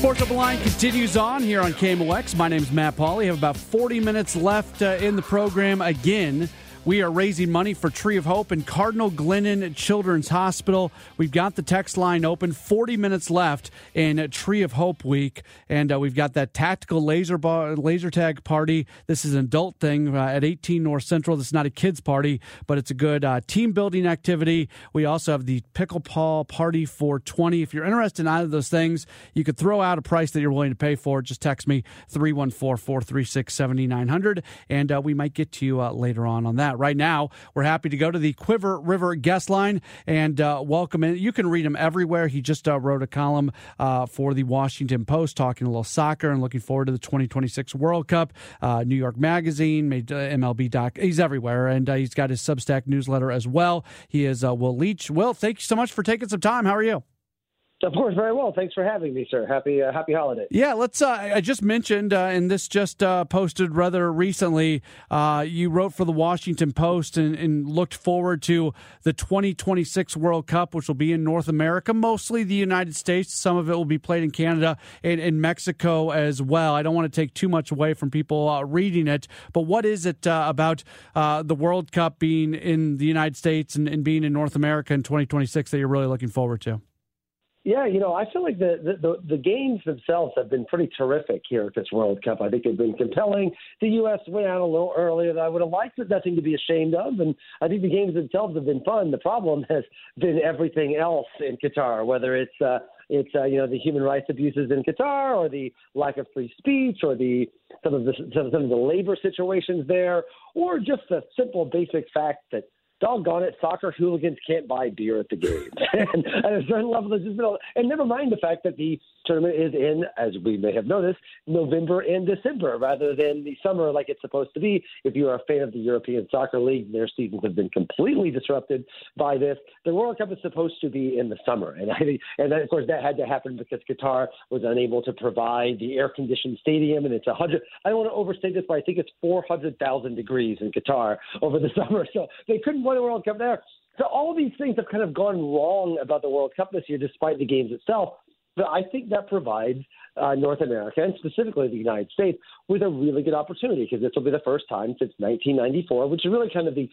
Sports Open Line continues on here on KMOX. My name is Matt Pauley. Have about 40 minutes left uh, in the program again. We are raising money for Tree of Hope and Cardinal Glennon Children's Hospital. We've got the text line open. 40 minutes left in Tree of Hope week. And uh, we've got that tactical laser bar, laser tag party. This is an adult thing uh, at 18 North Central. This is not a kids party, but it's a good uh, team building activity. We also have the pickleball party for 20. If you're interested in either of those things, you could throw out a price that you're willing to pay for. Just text me 314 436 7900 and uh, we might get to you uh, later on on that that. Right now, we're happy to go to the Quiver River guest line and uh, welcome in. You can read him everywhere. He just uh, wrote a column uh, for the Washington Post talking a little soccer and looking forward to the 2026 World Cup. Uh, New York Magazine, made uh, MLB doc. He's everywhere, and uh, he's got his Substack newsletter as well. He is Will Leitch. Will, thank you so much for taking some time. How are you? Of course, very well. Thanks for having me, sir. Happy uh, Happy holiday. Yeah, let's. Uh, I just mentioned, uh, and this just uh, posted rather recently. Uh, you wrote for the Washington Post and, and, looked forward to the 2026 World Cup, which will be in North America, mostly the United States. Some of it will be played in Canada and in Mexico as well. I don't want to take too much away from people uh, reading it, but what is it about the World Cup being in the United States and, and being in North America in 2026 that you're really looking forward to? Yeah, you know, I feel like the, the, the games themselves have been pretty terrific here at this World Cup. I think they've been compelling. The U.S. went out a little earlier than I would have liked. But nothing to be ashamed of, and I think the games themselves have been fun. The problem has been everything else in Qatar, whether it's uh, it's uh, you know the human rights abuses in Qatar, or the lack of free speech, or the some of the some of the labor situations there, or just the simple basic fact that doggone it, soccer hooligans can't buy beer at the games. and at a certain level, there's just been, and never mind the fact that the tournament is in, as we may have noticed, November and December rather than the summer like it's supposed to be. If you are a fan of the European Soccer League, their seasons have been completely disrupted by this. The World Cup is supposed to be in the summer, and I and then, of course that had to happen because Qatar was unable to provide the air-conditioned stadium, and it's a hundred. I don't want to overstate this, but I think it's four hundred thousand degrees in Qatar over the summer, so they couldn't win a World Cup there. So all these things have kind of gone wrong about the World Cup this year, despite the games itself. But I think that provides uh, North America and specifically the United States with a really good opportunity because this will be the first time since 1994, which is really kind of the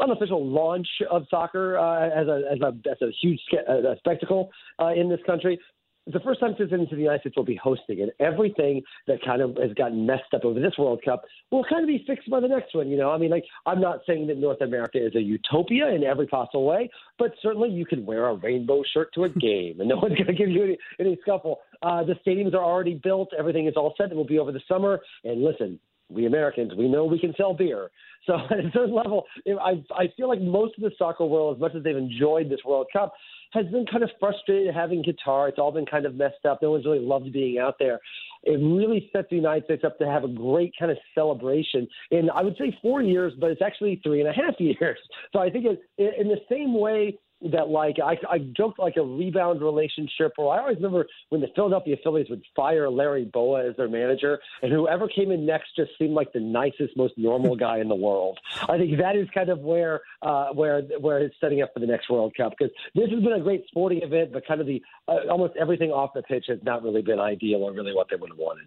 unofficial launch of soccer uh, as a as a as a huge uh, spectacle uh, in this country the first time citizens of the United States will be hosting it. Everything that kind of has gotten messed up over this World Cup will kind of be fixed by the next one. You know, I mean, like I'm not saying that North America is a utopia in every possible way, but certainly you can wear a rainbow shirt to a game, and no one's going to give you any, any scuffle. Uh, the stadiums are already built. Everything is all set. It will be over the summer. And listen, we Americans, we know we can sell beer. So at a certain level, I I feel like most of the soccer world, as much as they've enjoyed this World Cup, has been kind of frustrated having Qatar. It's all been kind of messed up. No one's really loved being out there. It really sets the United States up to have a great kind of celebration in, I would say, four years, but it's actually three and a half years. So I think it, in the same way that like I, I joked like a rebound relationship. Or I always remember when the Philadelphia Phillies would fire Larry Bowa as their manager, and whoever came in next just seemed like the nicest, most normal guy in the world. I think that is kind of where uh, where where it's setting up for the next World Cup because this has been a great sporting event, but kind of the uh, almost everything off the pitch has not really been ideal or really what they would have wanted.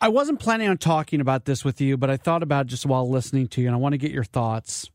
I wasn't planning on talking about this with you, but I thought about just while listening to you, and I want to get your thoughts.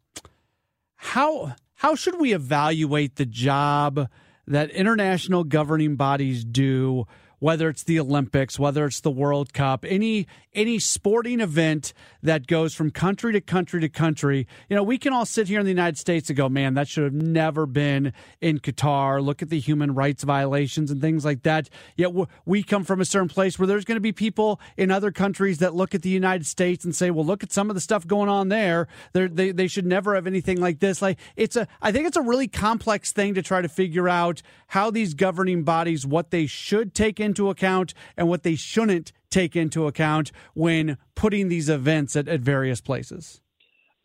How how should we evaluate the job that international governing bodies do whether it's the Olympics, whether it's the World Cup, any any sporting event that goes from country to country to country. You know, we can all sit here in the United States and go, "Man, that should have never been in Qatar." Look at the human rights violations and things like that. Yet we come from a certain place where there's going to be people in other countries that look at the United States and say, "Well, look at some of the stuff going on there. They're, they they should never have anything like this." Like it's a, I think it's a really complex thing to try to figure out how these governing bodies what they should take into account and what they shouldn't take into account when putting these events at, at various places.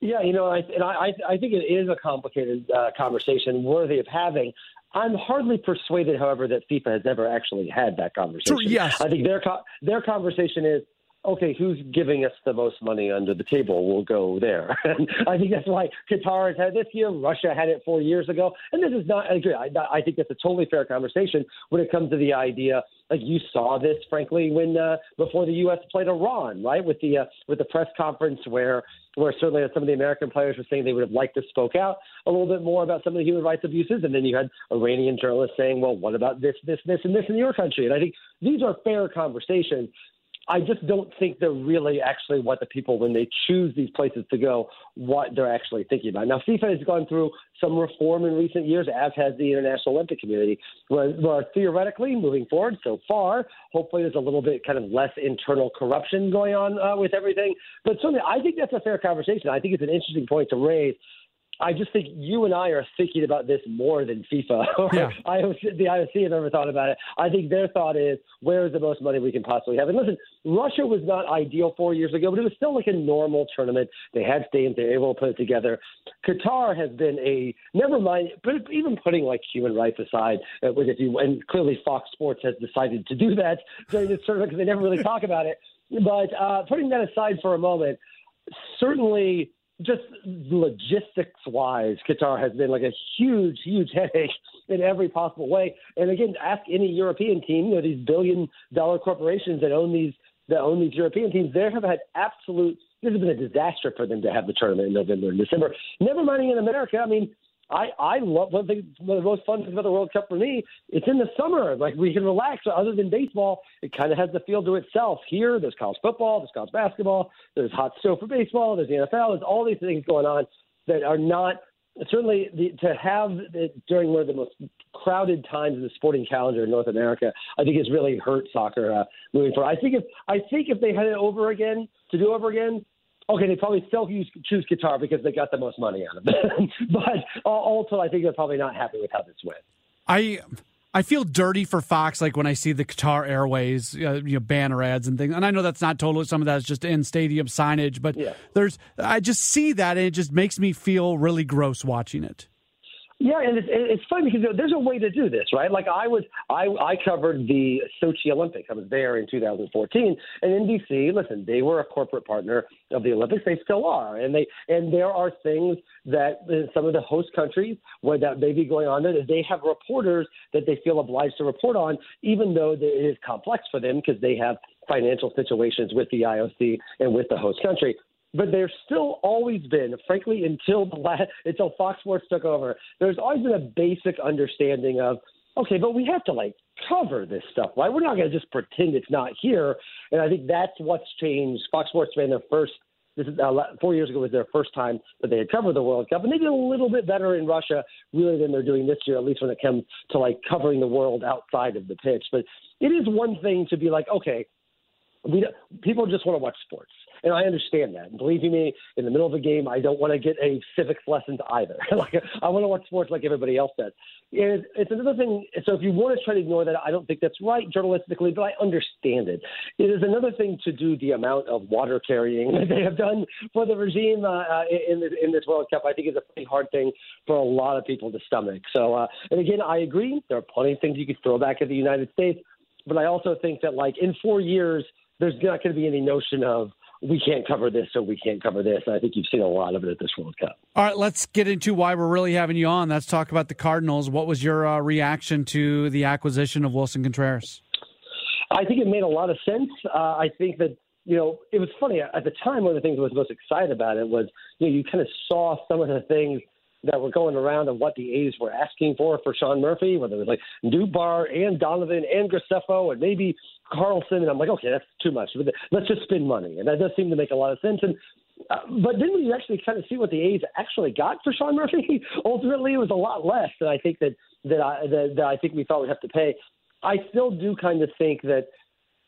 Yeah, you know, I, and I, I think it is a complicated uh, conversation worthy of having. I'm hardly persuaded, however, that FIFA has ever actually had that conversation. True, yes. I think their their conversation is okay, who's giving us the most money under the table? We'll go there. And I think that's why Qatar has had this year. Russia had it four years ago. And this is not, I agree. I, I think that's a totally fair conversation when it comes to the idea. Like you saw this, frankly, when uh, before the U.S. played Iran, right? With the uh, with the press conference where where certainly some of the American players were saying they would have liked to spoke out a little bit more about some of the human rights abuses, and then you had Iranian journalists saying, "Well, what about this, this, this, and this in your country?" And I think these are fair conversations. I just don't think they're really actually what the people, when they choose these places to go, what they're actually thinking about. Now, FIFA has gone through some reform in recent years, as has the International Olympic Committee, where, where theoretically, moving forward so far, hopefully there's a little bit kind of less internal corruption going on uh, with everything. But certainly, I think that's a fair conversation. I think it's an interesting point to raise I just think you and I are thinking about this more than FIFA or yeah. IOC, the IOC have ever thought about it. I think their thought is where is the most money we can possibly have. And listen, Russia was not ideal four years ago, but it was still like a normal tournament. They had stadiums, they were able to put it together. Qatar has been a never mind, but even putting like human rights aside, uh, if you and clearly Fox Sports has decided to do that during this tournament because they never really talk about it. But uh, putting that aside for a moment, certainly just logistics wise, Qatar has been like a huge, huge headache in every possible way. And again, ask any European team, you know, these billion dollar corporations that own these that own these European teams, they have had absolute this has been a disaster for them to have the tournament in November and December. Never mind in America. I mean, I I love one thing. One of the most fun things about the World Cup for me, it's in the summer. Like we can relax. Other than baseball, it kind of has the feel to itself. Here, there's college football, there's college basketball, there's hot stove for baseball, there's the NFL, there's all these things going on that are not certainly the, to have it during one of the most crowded times in the sporting calendar in North America. I think has really hurt soccer uh, moving forward. I think if I think if they had it over again to do over again, Okay, they probably still use, choose Qatar because they got the most money out of it. but also, I think they're probably not happy with how this went. I I feel dirty for Fox, like when I see the Qatar Airways, uh, you know, banner ads and things. And I know that's not totally some of that is just in stadium signage, but yeah. there's I just see that and it just makes me feel really gross watching it. Yeah, and it's, it's fun because there's a way to do this, right? Like I was, I, I covered the Sochi Olympics. I was there in 2014, and NBC. Listen, they were a corporate partner of the Olympics. They still are, and they and there are things that uh, some of the host countries where that may be going on that they have reporters that they feel obliged to report on, even though it is complex for them because they have financial situations with the IOC and with the host country but there's still always been, frankly, until the last, until Fox Sports took over, there's always been a basic understanding of, okay, but we have to like cover this stuff, right? We're not going to just pretend it's not here. And I think that's what's changed. Fox Sports ran their first. This is uh, four years ago was their first time that they had covered the World Cup, and they did a little bit better in Russia, really, than they're doing this year. At least when it comes to like covering the world outside of the pitch. But it is one thing to be like, okay, we people just want to watch sports and I understand that. And believe me, in the middle of a game, I don't want to get a civics lesson either. like I want to watch sports like everybody else does. It's another thing. So if you want to try to ignore that, I don't think that's right journalistically, but I understand it. It is another thing to do the amount of water carrying that they have done for the regime uh, uh in in this World Cup. I think is a pretty hard thing for a lot of people to stomach. So, uh, and again, I agree. There are plenty of things you could throw back at the United States, but I also think that like in four years, there's not going to be any notion of we can't cover this or we can't cover this. I think you've seen a lot of it at this World Cup. All right, let's get into why we're really having you on. Let's talk about the Cardinals. What was your uh, reaction to the acquisition of Willson Contreras? I think it made a lot of sense. Uh, I think that you know, it was funny at the time. One of the things I was most excited about it was, you know, you kind of saw some of the things that were going around of what the A's were asking for for Sean Murphy, whether it was like Nootbaar and Donovan and Graceffo and maybe Carlson. And I'm like, okay, that's too much. Let's just spend money. And that does seem to make a lot of sense. And uh, but then when you actually kind of see what the A's actually got for Sean Murphy, ultimately it was a lot less than I think that that I that, that I think we thought we'd have to pay. I still do kind of think that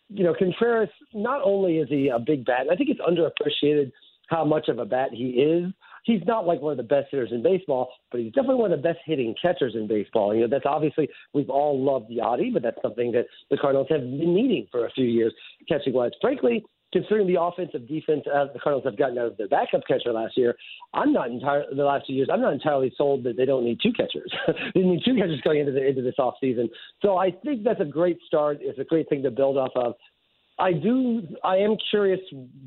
you know Contreras not only is he a big bat, I think it's underappreciated how much of a bat he is he's not like one of the best hitters in baseball, but he's definitely one of the best hitting catchers in baseball. You know, that's obviously we've all loved Yadi, but that's something that the Cardinals have been needing for a few years, catching wise. Frankly, considering the offensive defense uh, the Cardinals have gotten out of their backup catcher last year, I'm not entirely the last few years. I'm not entirely sold that they don't need two catchers. they need two catchers going into the into this offseason. So I think that's a great start. It's a great thing to build off of. I do. I am curious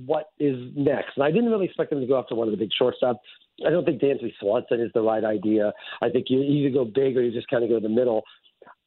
what is next, and I didn't really expect them to go after one of the big shortstops. I don't think Dansby Swanson is the right idea. I think you either go big or you just kind of go to the middle.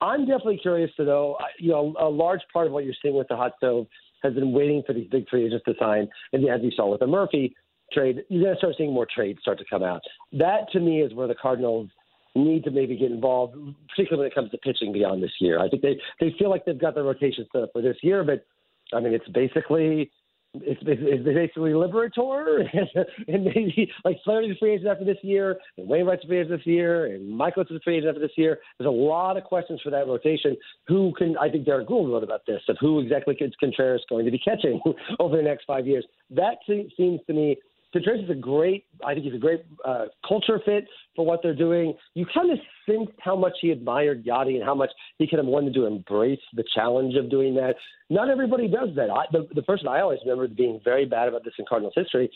I'm definitely curious to know. You know, a large part of what you're seeing with the hot stove has been waiting for these big free agents to sign, and as you saw with the Murphy trade, you're going to start seeing more trades start to come out. That to me is where the Cardinals need to maybe get involved, particularly when it comes to pitching beyond this year. I think they they feel like they've got the rotation set up for this year, but I mean, it's basically it's, it's basically Liberatore and maybe like Flaherty's free agent after this year, and Wainwright's free agent this year, and Mikolas free agent after this year. There's a lot of questions for that rotation. Who can? I think Derrick Goold wrote about this of who exactly is Contreras going to be catching over the next five years. That seems to me Contreras is a great, I think he's a great uh, culture fit for what they're doing. You kind of think how much he admired Yadi and how much he kind of wanted to embrace the challenge of doing that. Not everybody does that. I, the, the person I always remember being very bad about this in Cardinals history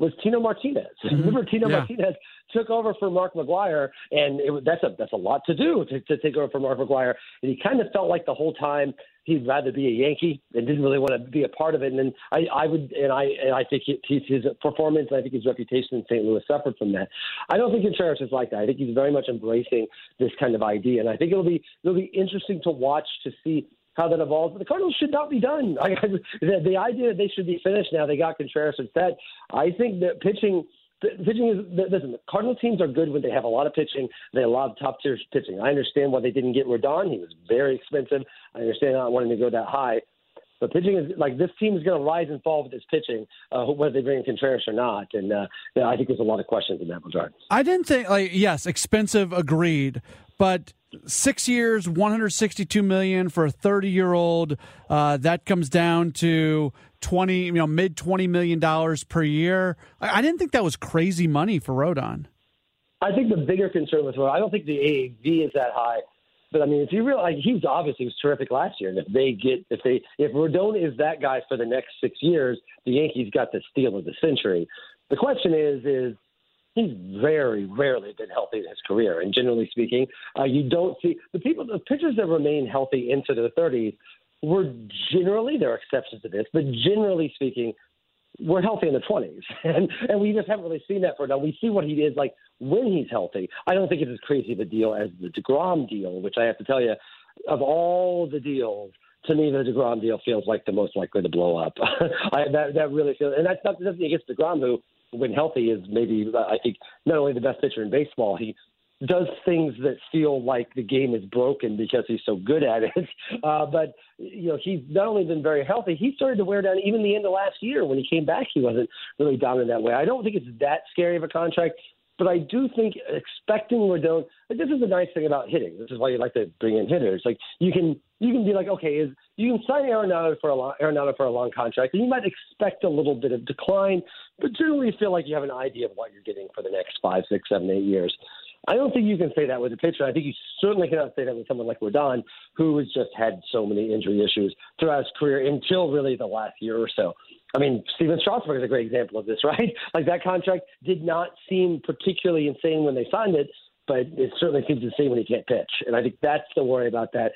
was Tino Martinez. Mm-hmm. Remember, Tino yeah. Martinez took over for Mark McGwire, and it, that's a that's a lot to do to, to take over for Mark McGwire. And he kind of felt like the whole time he'd rather be a Yankee and didn't really want to be a part of it. And then I, I would, and I, and I think his, his performance, I think his reputation in St. Louis suffered from that. I don't think Contreras is like that. I think he's very much embracing this kind of idea, and I think it'll be it'll be interesting to watch to see how that evolves. But the Cardinals should not be done. I, the, the idea that they should be finished now, they got Contreras instead. I think that pitching pitching is listen. Cardinal teams are good when they have a lot of pitching. They of top tier pitching. I understand why they didn't get Rodon. He was very expensive. I understand not wanting to go that high. But pitching is like this team is going to rise and fall with this pitching, uh, whether they bring in Contreras or not. And uh, I think there's a lot of questions in that regard. I didn't think like yes, expensive, agreed, but six years, 162 million for a 30 year old. Uh, that comes down to 20, you know, mid 20 million dollars per year. I, I, didn't think that was crazy money for Rodon. I think the bigger concern with Rodon, I don't think the AAV is that high. But I mean, if you realize he was obviously was terrific last year, and if they get if they if Rodon is that guy for the next six years, the Yankees got the steal of the century. The question is is he's very rarely been healthy in his career, and generally speaking, uh, you don't see the people the pitchers that remain healthy into their 30s were generally there are exceptions to this, but generally speaking, we're healthy in the 20s, and and we just haven't really seen that for now. We see what he is like when he's healthy. I don't think it's as crazy of a deal as the Degrom deal, which I have to tell you, of all the deals, to me the Degrom deal feels like the most likely to blow up. I, that that really feels, and that's not nothing against Degrom, who when healthy is maybe I think not only the best pitcher in baseball, he does things that feel like the game is broken because he's so good at it. Uh, but you know, he's not only been very healthy, he started to wear down even the end of last year when he came back. He wasn't really dominant that way. I don't think it's that scary of a contract. But I do think expecting Rodon, this is the nice thing about hitting. This is why you like to bring in hitters. Like you can you can be like, okay, is you can sign Arenado for a long Arenado for a long contract, and you might expect a little bit of decline, but generally feel like you have an idea of what you're getting for the next five, six, seven, eight years. I don't think you can say that with a pitcher. I think you certainly cannot say that with someone like Rodon, who has just had so many injury issues throughout his career until really the last year or so. I mean, Stephen Strasburg is a great example of this, right? Like that contract did not seem particularly insane when they signed it, but it certainly seems insane when he can't pitch. And I think that's the worry about that.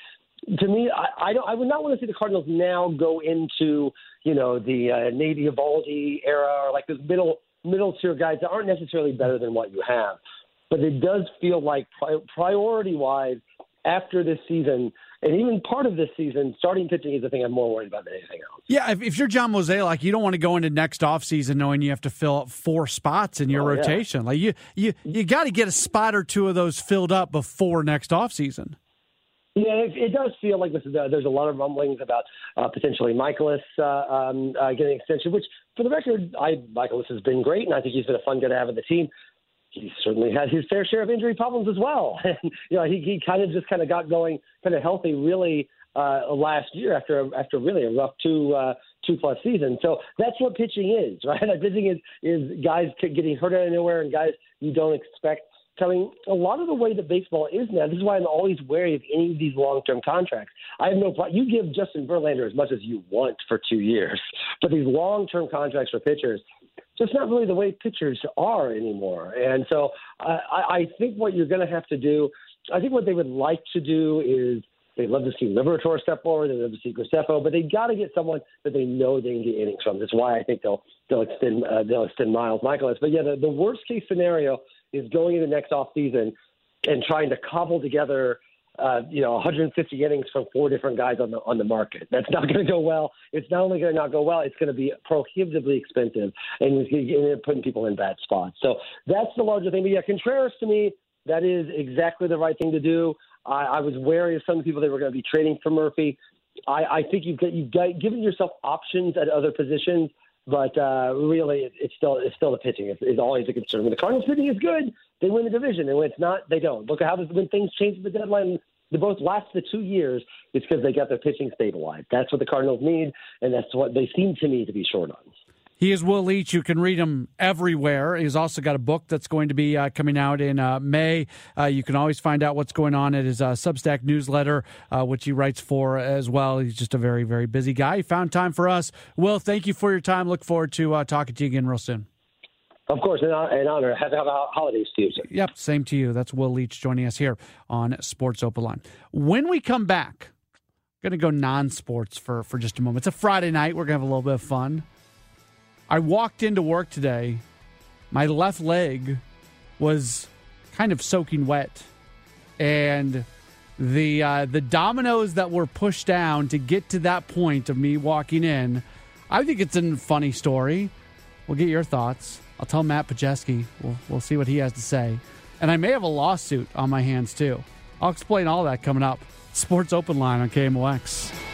To me, I, I don't. I would not want to see the Cardinals now go into you know the uh, Nate Eovaldi era or like this middle middle tier guys that aren't necessarily better than what you have but it does feel like pri- priority wise after this season And even part of this season, starting pitching is the thing I'm more worried about than anything else. Yeah, if, if you're John Mozeliak, you don't want to go into next offseason knowing you have to fill up four spots in your Oh, yeah. rotation. Like you, you, you got to get a spot or two of those filled up before next offseason. Yeah, it, it does feel like this is a, there's a lot of rumblings about uh, potentially Mikolas uh, um, uh, getting extension. Which, for the record, I Mikolas has been great, and I think he's been a fun guy to have in the team. He's certainly had his fair share of injury problems as well, you know he, he kind of just kind of got going kind of healthy really uh, last year after after really a rough two uh, two plus season. So that's what pitching is, right? Pitching is is guys getting hurt out of nowhere and guys you don't expect coming a lot of the way that baseball is now. This is why I'm always wary of any of these long term contracts. I have no problem. You give Justin Verlander as much as you want for two years, but these long term contracts for pitchers, just not really the way pitchers are anymore. And so I, I I think what you're going to have to do, I think what they would like to do is. They'd love to see Liberatore step forward. They'd love to see Graceffo, but they got to get someone that they know they can get innings from. That's why I think they'll they'll extend uh, they'll extend Miles Mikolas. But yeah, the, the worst case scenario is going into next off season and trying to cobble together uh, you know 150 innings from four different guys on the on the market. That's not going to go well. It's not only going to not go well, it's going to be prohibitively expensive, and it's putting people in bad spots. So that's the larger thing. But yeah, Contreras to me, that is exactly the right thing to do. I, I was wary of some people that were going to be trading for Murphy. I, I think you've got, you've got given yourself options at other positions, but uh, really, it, it's still it's still the pitching is, is always a concern. When the Cardinals pitching is good, they win the division, and when it's not, they don't. Look at how when things change at the deadline. The both last the two years, it's because they got their pitching stabilized. That's what the Cardinals need, and that's what they seem to me to be short on. He is Will Leitch. You can read him everywhere. He's also got a book that's going to be uh, coming out in uh, May. Uh, you can always find out what's going on at his uh, Substack newsletter, uh, which he writes for as well. He's just a very, very busy guy. He found time for us. Will, thank you for your time. Look forward to uh, talking to you again real soon. Of course, an, an honor. Have, have a holiday sir. Yep, same to you. That's Will Leitch joining us here on Sports Open Line. When we come back, going to go non-sports for for just a moment. It's a Friday night. We're going to have a little bit of fun. I walked into work today. My left leg was kind of soaking wet, and the uh, the dominoes that were pushed down to get to that point of me walking in. I think it's a funny story. We'll get your thoughts. I'll tell Matt Pajeski. We'll, we'll see what he has to say. And I may have a lawsuit on my hands, too. I'll explain all that coming up. Sports Open Line on KMOX.